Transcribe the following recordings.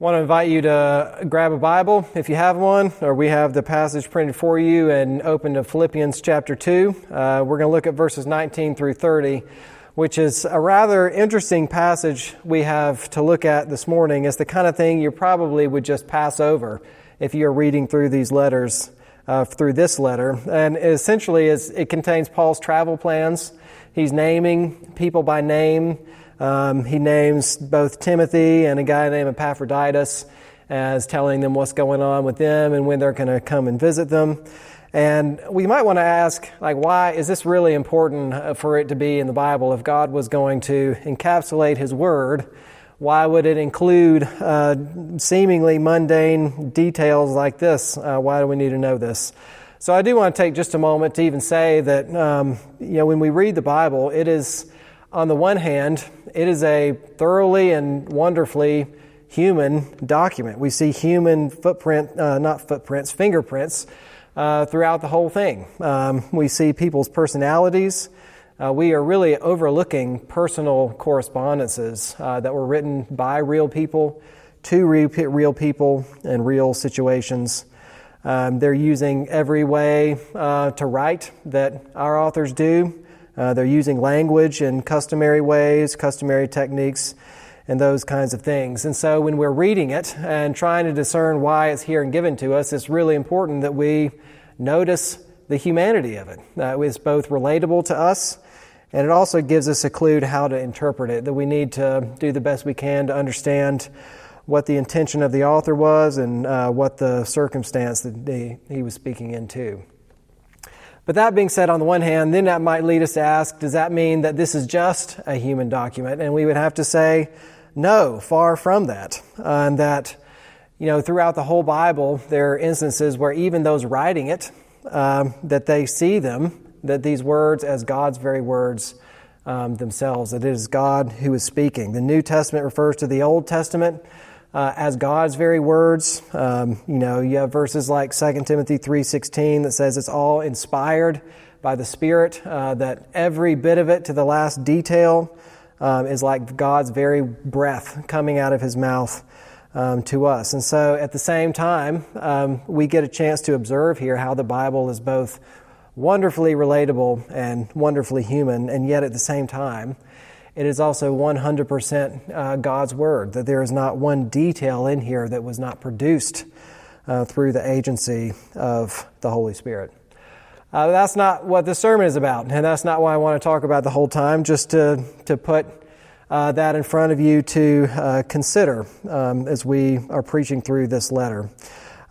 want to invite you to grab a Bible if you have one, or we have the passage printed for you and open to Philippians chapter 2. Uh, we're going to look at verses 19 through 30, which is a rather interesting passage we have to look at this morning. It's the kind of thing you probably would just pass over if you're reading through these letters, uh, through this letter. And essentially, it contains Paul's travel plans. He's naming people by name. Um, he names both Timothy and a guy named Epaphroditus as telling them what's going on with them and when they're going to come and visit them. And we might want to ask, like, why is this really important uh, for it to be in the Bible? If God was going to encapsulate His Word, why would it include uh, seemingly mundane details like this? Uh, why do we need to know this? So I do want to take just a moment to even say that, um, you know, when we read the Bible, it is on the one hand, it is a thoroughly and wonderfully human document. We see human footprint, uh, not footprints, fingerprints uh, throughout the whole thing. Um, we see people's personalities. Uh, we are really overlooking personal correspondences uh, that were written by real people to real people in real situations. Um, they're using every way uh, to write that our authors do. Uh, they're using language in customary ways, customary techniques, and those kinds of things. And so when we're reading it and trying to discern why it's here and given to us, it's really important that we notice the humanity of it. That is both relatable to us and it also gives us a clue to how to interpret it, that we need to do the best we can to understand what the intention of the author was and uh, what the circumstance that he, he was speaking into. But that being said, on the one hand, then that might lead us to ask, does that mean that this is just a human document? And we would have to say, no, far from that. Uh, and that, you know, throughout the whole Bible, there are instances where even those writing it, um, that they see them, that these words as God's very words um, themselves, that it is God who is speaking. The New Testament refers to the Old Testament uh, as God's very words. Um, you know, you have verses like 2 Timothy 3.16 that says it's all inspired by the Spirit, uh, that every bit of it to the last detail um, is like God's very breath coming out of His mouth um, to us. And so at the same time, um, we get a chance to observe here how the Bible is both wonderfully relatable and wonderfully human, and yet at the same time, it is also 100% uh, God's Word, that there is not one detail in here that was not produced uh, through the agency of the Holy Spirit. Uh, that's not what the sermon is about, and that's not what I want to talk about the whole time, just to, to put uh, that in front of you to uh, consider um, as we are preaching through this letter.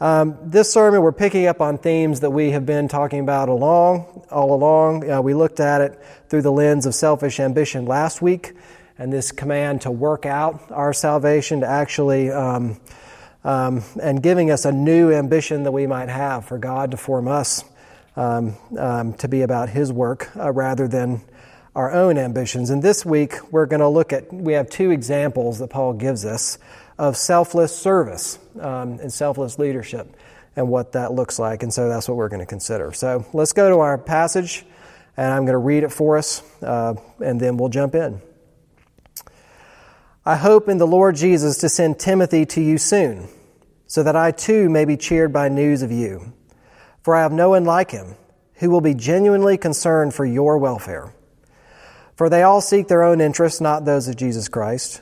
Um, this sermon, we're picking up on themes that we have been talking about along, all along. Uh, we looked at it through the lens of selfish ambition last week, and this command to work out our salvation, to actually, um, um, and giving us a new ambition that we might have for God to form us um, um, to be about His work uh, rather than our own ambitions. And this week, we're going to look at, we have two examples that Paul gives us of selfless service um, and selfless leadership and what that looks like. And so that's what we're going to consider. So let's go to our passage, and I'm going to read it for us, uh, and then we'll jump in. I hope in the Lord Jesus to send Timothy to you soon, so that I too may be cheered by news of you. For I have no one like him who will be genuinely concerned for your welfare. For they all seek their own interests, not those of Jesus Christ.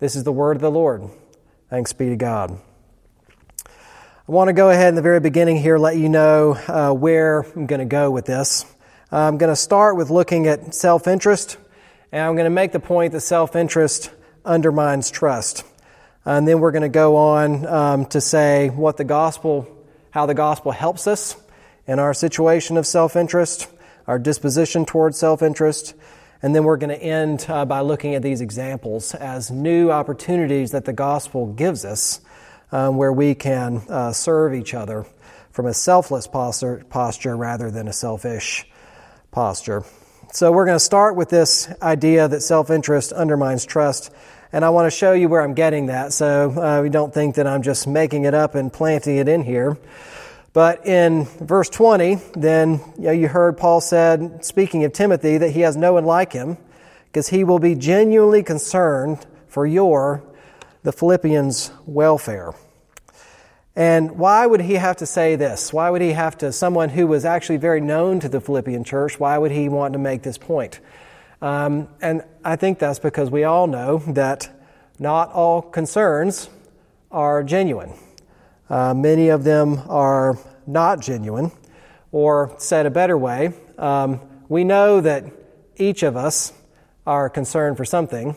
This is the word of the Lord. Thanks be to God. I want to go ahead in the very beginning here, let you know uh, where I'm going to go with this. I'm going to start with looking at self interest, and I'm going to make the point that self interest undermines trust. And then we're going to go on um, to say what the gospel, how the gospel helps us in our situation of self interest, our disposition towards self interest. And then we're going to end uh, by looking at these examples as new opportunities that the gospel gives us um, where we can uh, serve each other from a selfless posture, rather than a selfish posture. So we're going to start with this idea that self interest undermines trust. And I want to show you where I'm getting that so uh, we don't think that I'm just making it up and planting it in here. But in verse 20, then you, know, you heard Paul said, speaking of Timothy, that he has no one like him because he will be genuinely concerned for your the Philippians' welfare. And why would he have to say this? Why would he have to, someone who was actually very known to the Philippian church, why would he want to make this point? Um, and I think that's because we all know that not all concerns are genuine. Uh, many of them are not genuine, or said a better way, um, we know that each of us are concerned for something,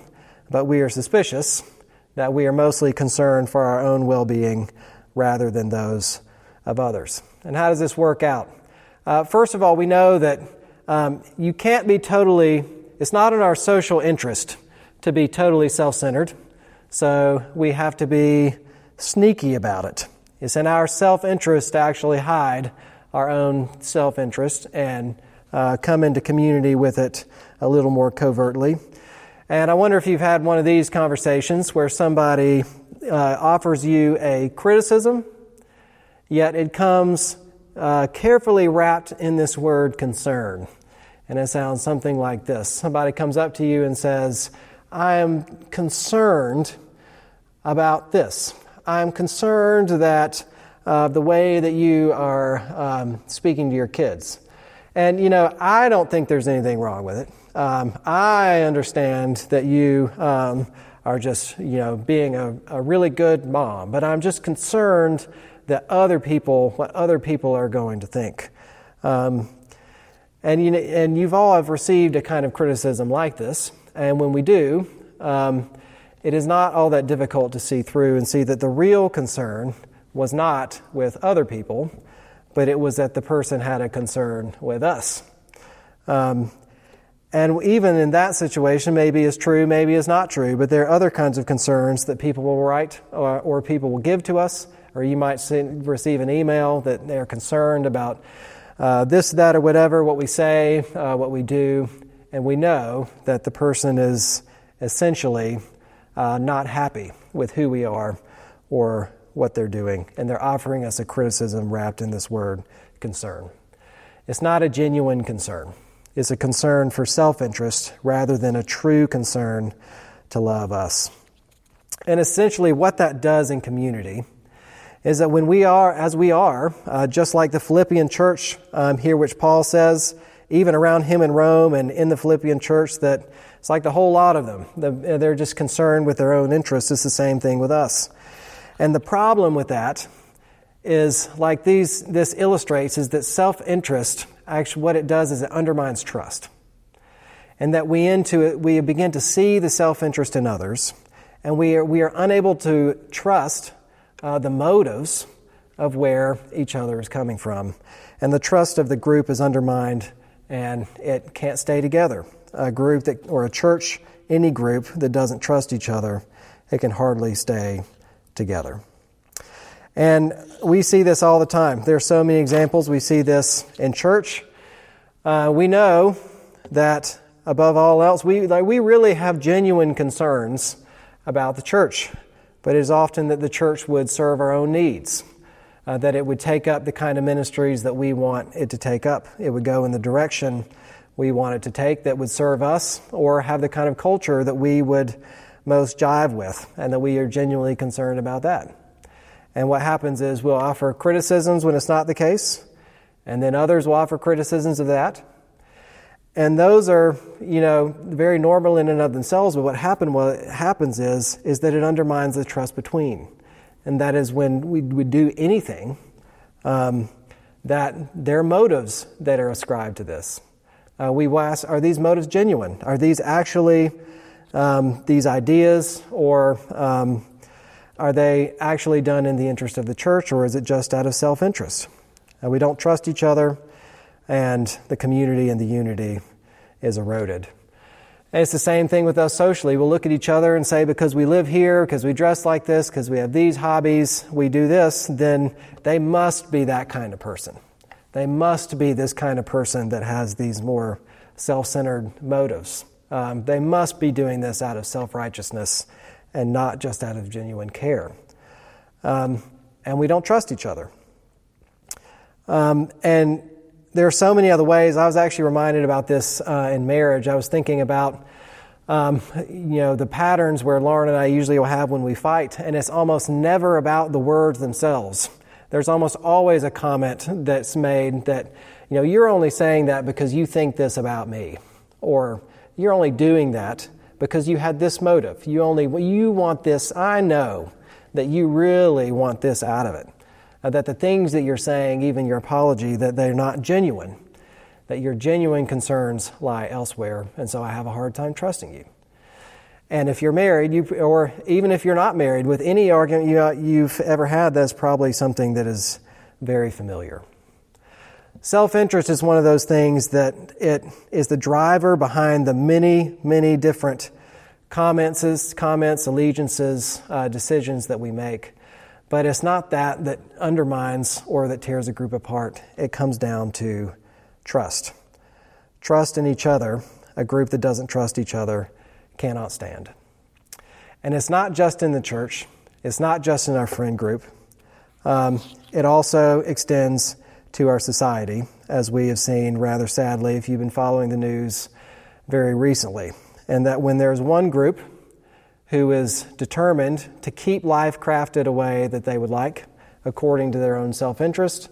but we are suspicious that we are mostly concerned for our own well being rather than those of others. And how does this work out? Uh, first of all, we know that um, you can't be totally, it's not in our social interest to be totally self centered. So we have to be sneaky about it. It's in our self interest to actually hide our own self interest and uh, come into community with it a little more covertly. And I wonder if you've had one of these conversations where somebody uh, offers you a criticism, yet it comes uh, carefully wrapped in this word concern. And it sounds something like this Somebody comes up to you and says, I am concerned about this. I'm concerned that uh, the way that you are um, speaking to your kids. And, you know, I don't think there's anything wrong with it. Um, I understand that you um, are just, you know, being a, a really good mom, but I'm just concerned that other people, what other people are going to think. Um, and, you know, and you've all have received a kind of criticism like this, and when we do, um, it is not all that difficult to see through and see that the real concern was not with other people, but it was that the person had a concern with us. Um, and even in that situation, maybe is true, maybe is not true, but there are other kinds of concerns that people will write or, or people will give to us, or you might send, receive an email that they're concerned about uh, this, that, or whatever, what we say, uh, what we do, and we know that the person is essentially uh, not happy with who we are or what they're doing, and they're offering us a criticism wrapped in this word concern. It's not a genuine concern it's a concern for self interest rather than a true concern to love us. And essentially, what that does in community is that when we are, as we are, uh, just like the Philippian church um, here, which Paul says, even around him in Rome and in the Philippian church, that it's like the whole lot of them. They're just concerned with their own interests. It's the same thing with us. And the problem with that is, like these, this illustrates, is that self interest actually what it does is it undermines trust. And that we into it, we begin to see the self-interest in others, and we are, we are unable to trust uh, the motives of where each other is coming from. And the trust of the group is undermined and it can't stay together. A group that, or a church, any group that doesn't trust each other, it can hardly stay together. And we see this all the time. There are so many examples. We see this in church. Uh, we know that above all else, we, like, we really have genuine concerns about the church. But it is often that the church would serve our own needs, uh, that it would take up the kind of ministries that we want it to take up. It would go in the direction we wanted to take that would serve us, or have the kind of culture that we would most jive with, and that we are genuinely concerned about that. And what happens is we'll offer criticisms when it's not the case, and then others will offer criticisms of that. And those are, you know, very normal in and of themselves, but what what happens is, is that it undermines the trust between. and that is when we would do anything, um, that there are motives that are ascribed to this. Uh, we ask, are these motives genuine? Are these actually um, these ideas, or um, are they actually done in the interest of the church, or is it just out of self interest? Uh, we don't trust each other, and the community and the unity is eroded. And it's the same thing with us socially. We'll look at each other and say, because we live here, because we dress like this, because we have these hobbies, we do this, then they must be that kind of person. They must be this kind of person that has these more self centered motives. Um, they must be doing this out of self righteousness and not just out of genuine care. Um, and we don't trust each other. Um, and there are so many other ways. I was actually reminded about this uh, in marriage. I was thinking about, um, you know, the patterns where Lauren and I usually will have when we fight, and it's almost never about the words themselves. There's almost always a comment that's made that, you know, you're only saying that because you think this about me, or you're only doing that because you had this motive. You only you want this. I know that you really want this out of it uh, that the things that you're saying, even your apology, that they're not genuine, that your genuine concerns lie elsewhere, and so I have a hard time trusting you. And if you're married, you, or even if you're not married, with any argument you, you've ever had, that's probably something that is very familiar. Self interest is one of those things that it is the driver behind the many, many different comments, comments allegiances, uh, decisions that we make. But it's not that that undermines or that tears a group apart. It comes down to trust. Trust in each other. A group that doesn't trust each other cannot stand. And it's not just in the church, it's not just in our friend group. Um, it also extends to our society, as we have seen rather sadly if you've been following the news very recently. And that when there's one group who is determined to keep life crafted a way that they would like, according to their own self interest,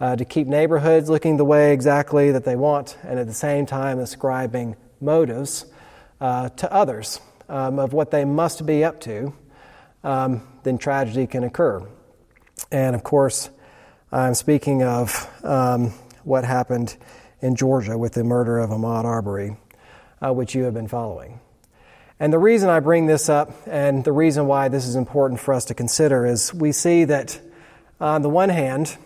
uh, to keep neighborhoods looking the way exactly that they want, and at the same time ascribing motives uh, to others um, of what they must be up to, um, then tragedy can occur. And of course, I'm speaking of um, what happened in Georgia with the murder of Ahmaud Arbery, uh, which you have been following. And the reason I bring this up and the reason why this is important for us to consider is we see that, on the one hand,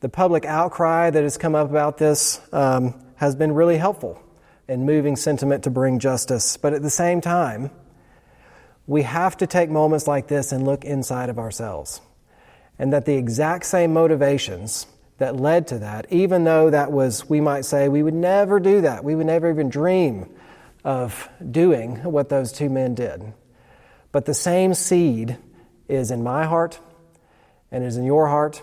the public outcry that has come up about this um, has been really helpful in moving sentiment to bring justice. But at the same time, we have to take moments like this and look inside of ourselves. And that the exact same motivations that led to that, even though that was, we might say, we would never do that, we would never even dream of doing what those two men did. But the same seed is in my heart, and is in your heart,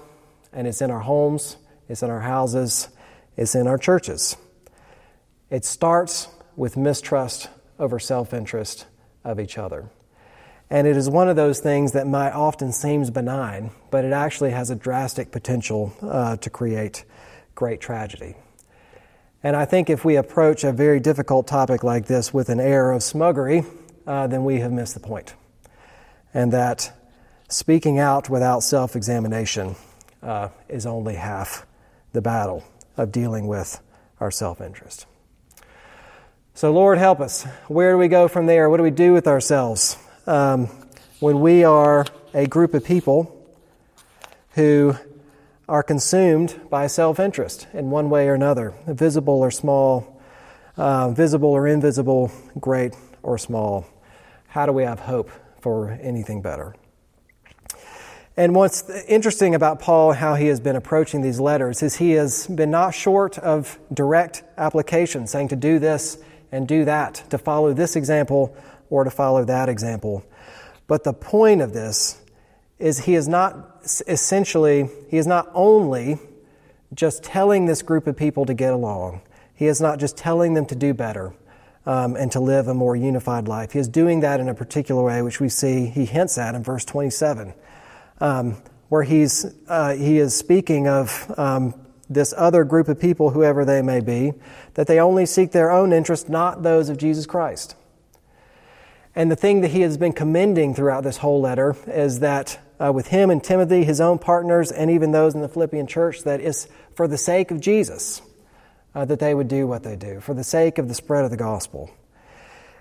and it's in our homes, it's in our houses, it's in our churches. It starts with mistrust over self interest of each other. And it is one of those things that might often seems benign, but it actually has a drastic potential uh, to create great tragedy. And I think if we approach a very difficult topic like this with an air of smuggery, uh, then we have missed the point. And that speaking out without self examination uh, is only half the battle of dealing with our self interest. So, Lord, help us. Where do we go from there? What do we do with ourselves um, when we are a group of people who are consumed by self interest in one way or another, visible or small, uh, visible or invisible, great or small. How do we have hope for anything better? And what's interesting about Paul, how he has been approaching these letters, is he has been not short of direct application, saying to do this and do that, to follow this example or to follow that example. But the point of this is he is not essentially, he is not only just telling this group of people to get along, he is not just telling them to do better um, and to live a more unified life. He is doing that in a particular way, which we see he hints at in verse 27, um, where he's, uh, he is speaking of um, this other group of people, whoever they may be, that they only seek their own interest, not those of Jesus Christ. And the thing that he has been commending throughout this whole letter is that uh, with him and Timothy, his own partners, and even those in the Philippian church that it's for the sake of Jesus uh, that they would do what they do, for the sake of the spread of the gospel.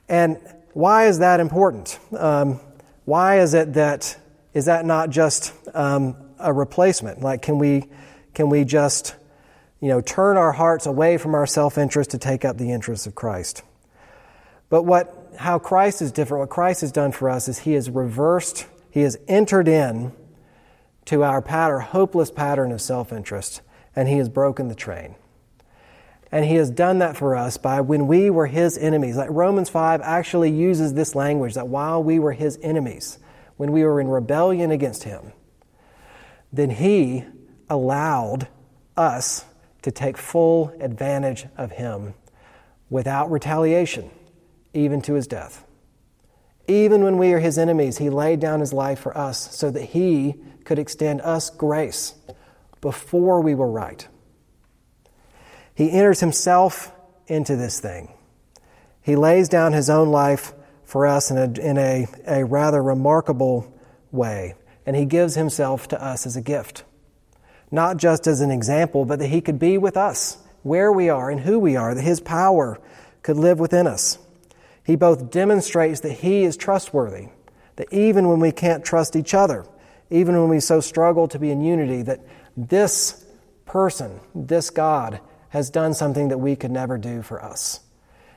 And why is that important? Um, why is it that is that not just um, a replacement? Like, can we can we just you know turn our hearts away from our self interest to take up the interests of Christ? But what how Christ is different, what Christ has done for us is He has reversed, He has entered in to our pattern, hopeless pattern of self interest, and He has broken the train. And he has done that for us by when we were his enemies. Like Romans 5 actually uses this language that while we were his enemies, when we were in rebellion against him, then he allowed us to take full advantage of him without retaliation, even to his death. Even when we are his enemies, he laid down his life for us so that he could extend us grace before we were right. He enters himself into this thing. He lays down his own life for us in a, in a, a rather remarkable way, and he gives himself to us as a gift. Not just as an example, but that he could be with us where we are and who we are, that his power could live within us. He both demonstrates that he is trustworthy, that even when we can't trust each other, even when we so struggle to be in unity, that this person, this God, has done something that we could never do for us,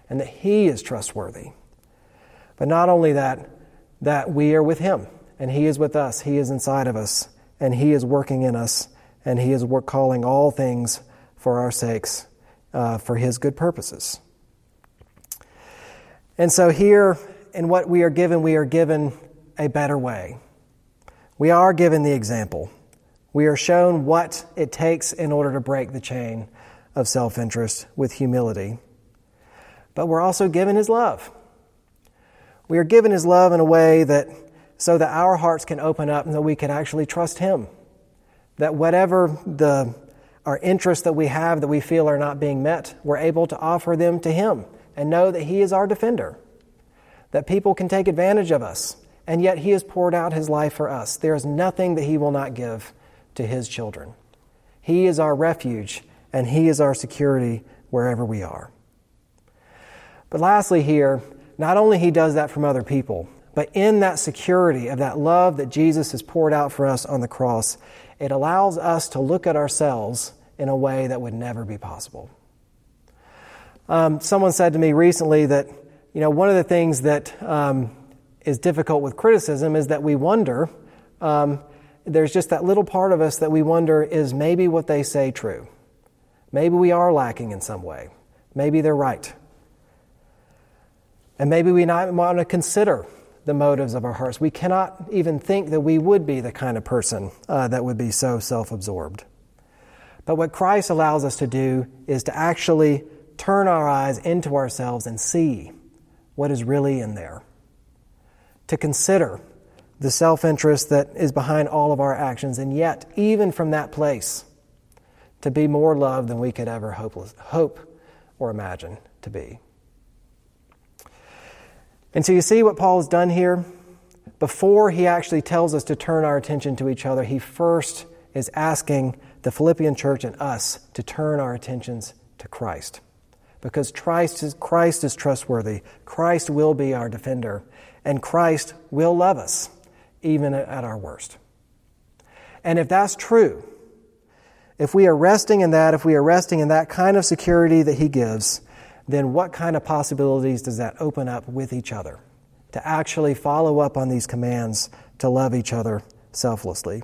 and that He is trustworthy. But not only that, that we are with Him, and He is with us, He is inside of us, and He is working in us, and He is work, calling all things for our sakes, uh, for His good purposes. And so, here in what we are given, we are given a better way. We are given the example. We are shown what it takes in order to break the chain of self interest with humility. But we're also given His love. We are given His love in a way that so that our hearts can open up and that we can actually trust Him. That whatever the our interests that we have that we feel are not being met, we're able to offer them to Him and know that He is our defender. That people can take advantage of us, and yet He has poured out His life for us. There is nothing that He will not give to His children. He is our refuge and He is our security wherever we are. But lastly, here, not only He does that from other people, but in that security of that love that Jesus has poured out for us on the cross, it allows us to look at ourselves in a way that would never be possible. Um, someone said to me recently that, you know, one of the things that um, is difficult with criticism is that we wonder, um, there's just that little part of us that we wonder is maybe what they say true? Maybe we are lacking in some way. Maybe they're right. And maybe we not want to consider the motives of our hearts. We cannot even think that we would be the kind of person uh, that would be so self absorbed. But what Christ allows us to do is to actually turn our eyes into ourselves and see what is really in there. To consider the self interest that is behind all of our actions, and yet, even from that place, to be more loved than we could ever hope or imagine to be. And so you see what Paul has done here? Before he actually tells us to turn our attention to each other, he first is asking the Philippian church and us to turn our attentions to Christ. Because Christ is, Christ is trustworthy, Christ will be our defender, and Christ will love us, even at our worst. And if that's true, if we are resting in that, if we are resting in that kind of security that He gives, then what kind of possibilities does that open up with each other to actually follow up on these commands to love each other selflessly?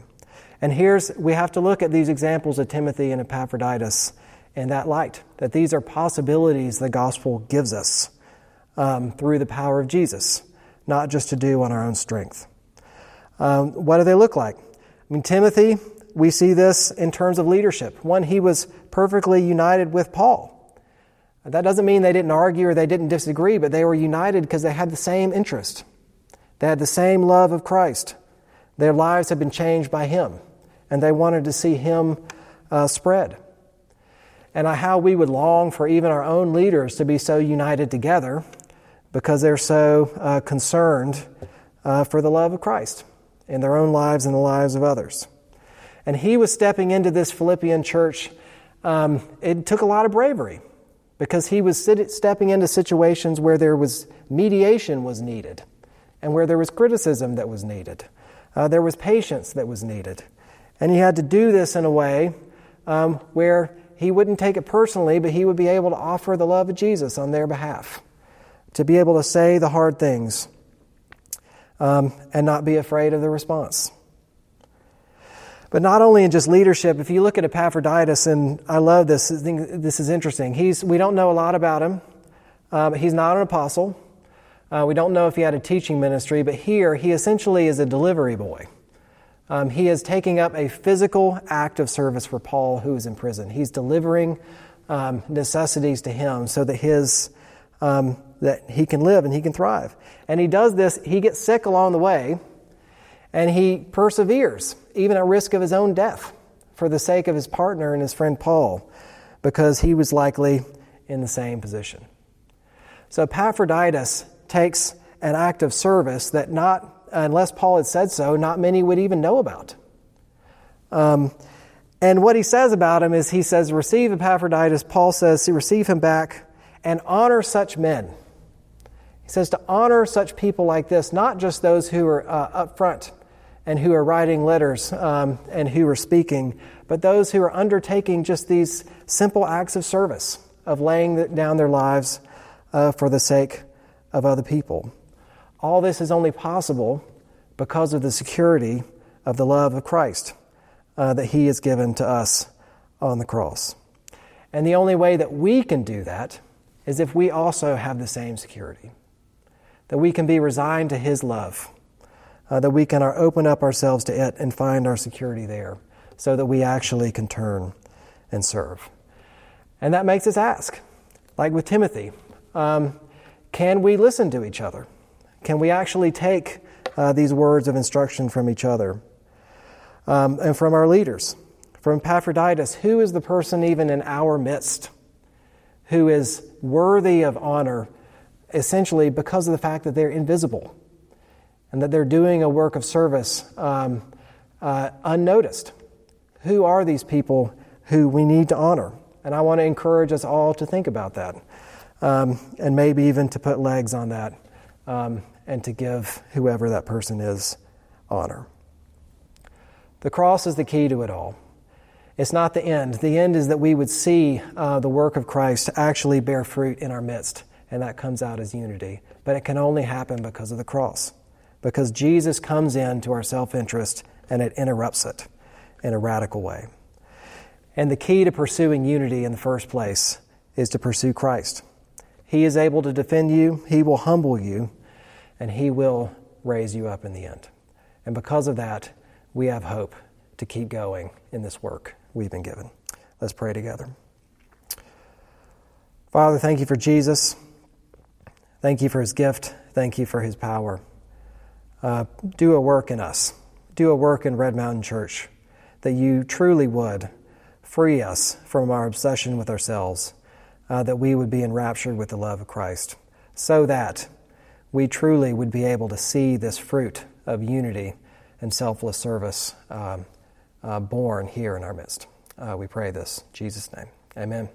And here's, we have to look at these examples of Timothy and Epaphroditus in that light, that these are possibilities the gospel gives us um, through the power of Jesus, not just to do on our own strength. Um, what do they look like? I mean, Timothy we see this in terms of leadership. One, he was perfectly united with Paul. That doesn't mean they didn't argue or they didn't disagree, but they were united because they had the same interest. They had the same love of Christ. Their lives had been changed by him, and they wanted to see him uh, spread. And how we would long for even our own leaders to be so united together because they're so uh, concerned uh, for the love of Christ in their own lives and the lives of others. And he was stepping into this Philippian church. Um, it took a lot of bravery because he was sit- stepping into situations where there was mediation was needed and where there was criticism that was needed. Uh, there was patience that was needed. And he had to do this in a way um, where he wouldn't take it personally, but he would be able to offer the love of Jesus on their behalf, to be able to say the hard things um, and not be afraid of the response. But not only in just leadership, if you look at Epaphroditus, and I love this, I think this is interesting. He's, we don't know a lot about him. Um, he's not an apostle. Uh, we don't know if he had a teaching ministry, but here he essentially is a delivery boy. Um, he is taking up a physical act of service for Paul, who is in prison. He's delivering um, necessities to him so that his um, that he can live and he can thrive. And he does this. He gets sick along the way, and he perseveres, even at risk of his own death, for the sake of his partner and his friend Paul, because he was likely in the same position. So Epaphroditus takes an act of service that not unless Paul had said so, not many would even know about. Um, and what he says about him is he says, Receive Epaphroditus. Paul says, Receive him back and honor such men. He says to honor such people like this, not just those who are uh, up front and who are writing letters um, and who are speaking, but those who are undertaking just these simple acts of service, of laying down their lives uh, for the sake of other people. All this is only possible because of the security of the love of Christ uh, that He has given to us on the cross. And the only way that we can do that is if we also have the same security, that we can be resigned to His love, uh, that we can open up ourselves to it and find our security there, so that we actually can turn and serve. And that makes us ask, like with Timothy, um, can we listen to each other? Can we actually take uh, these words of instruction from each other um, and from our leaders? From Epaphroditus, who is the person even in our midst who is worthy of honor, essentially because of the fact that they're invisible and that they're doing a work of service um, uh, unnoticed? Who are these people who we need to honor? And I want to encourage us all to think about that um, and maybe even to put legs on that um, and to give whoever that person is honor. The cross is the key to it all. It's not the end. The end is that we would see uh, the work of Christ actually bear fruit in our midst, and that comes out as unity. But it can only happen because of the cross, because Jesus comes into our self interest and it interrupts it in a radical way. And the key to pursuing unity in the first place is to pursue Christ. He is able to defend you, He will humble you, and He will raise you up in the end. And because of that, we have hope to keep going in this work we've been given. Let's pray together. Father, thank you for Jesus. Thank you for his gift. Thank you for his power. Uh, do a work in us. Do a work in Red Mountain Church that you truly would free us from our obsession with ourselves uh, that we would be enraptured with the love of Christ, so that we truly would be able to see this fruit of unity and selfless service um, uh, born here in our midst. Uh, we pray this Jesus' name. Amen.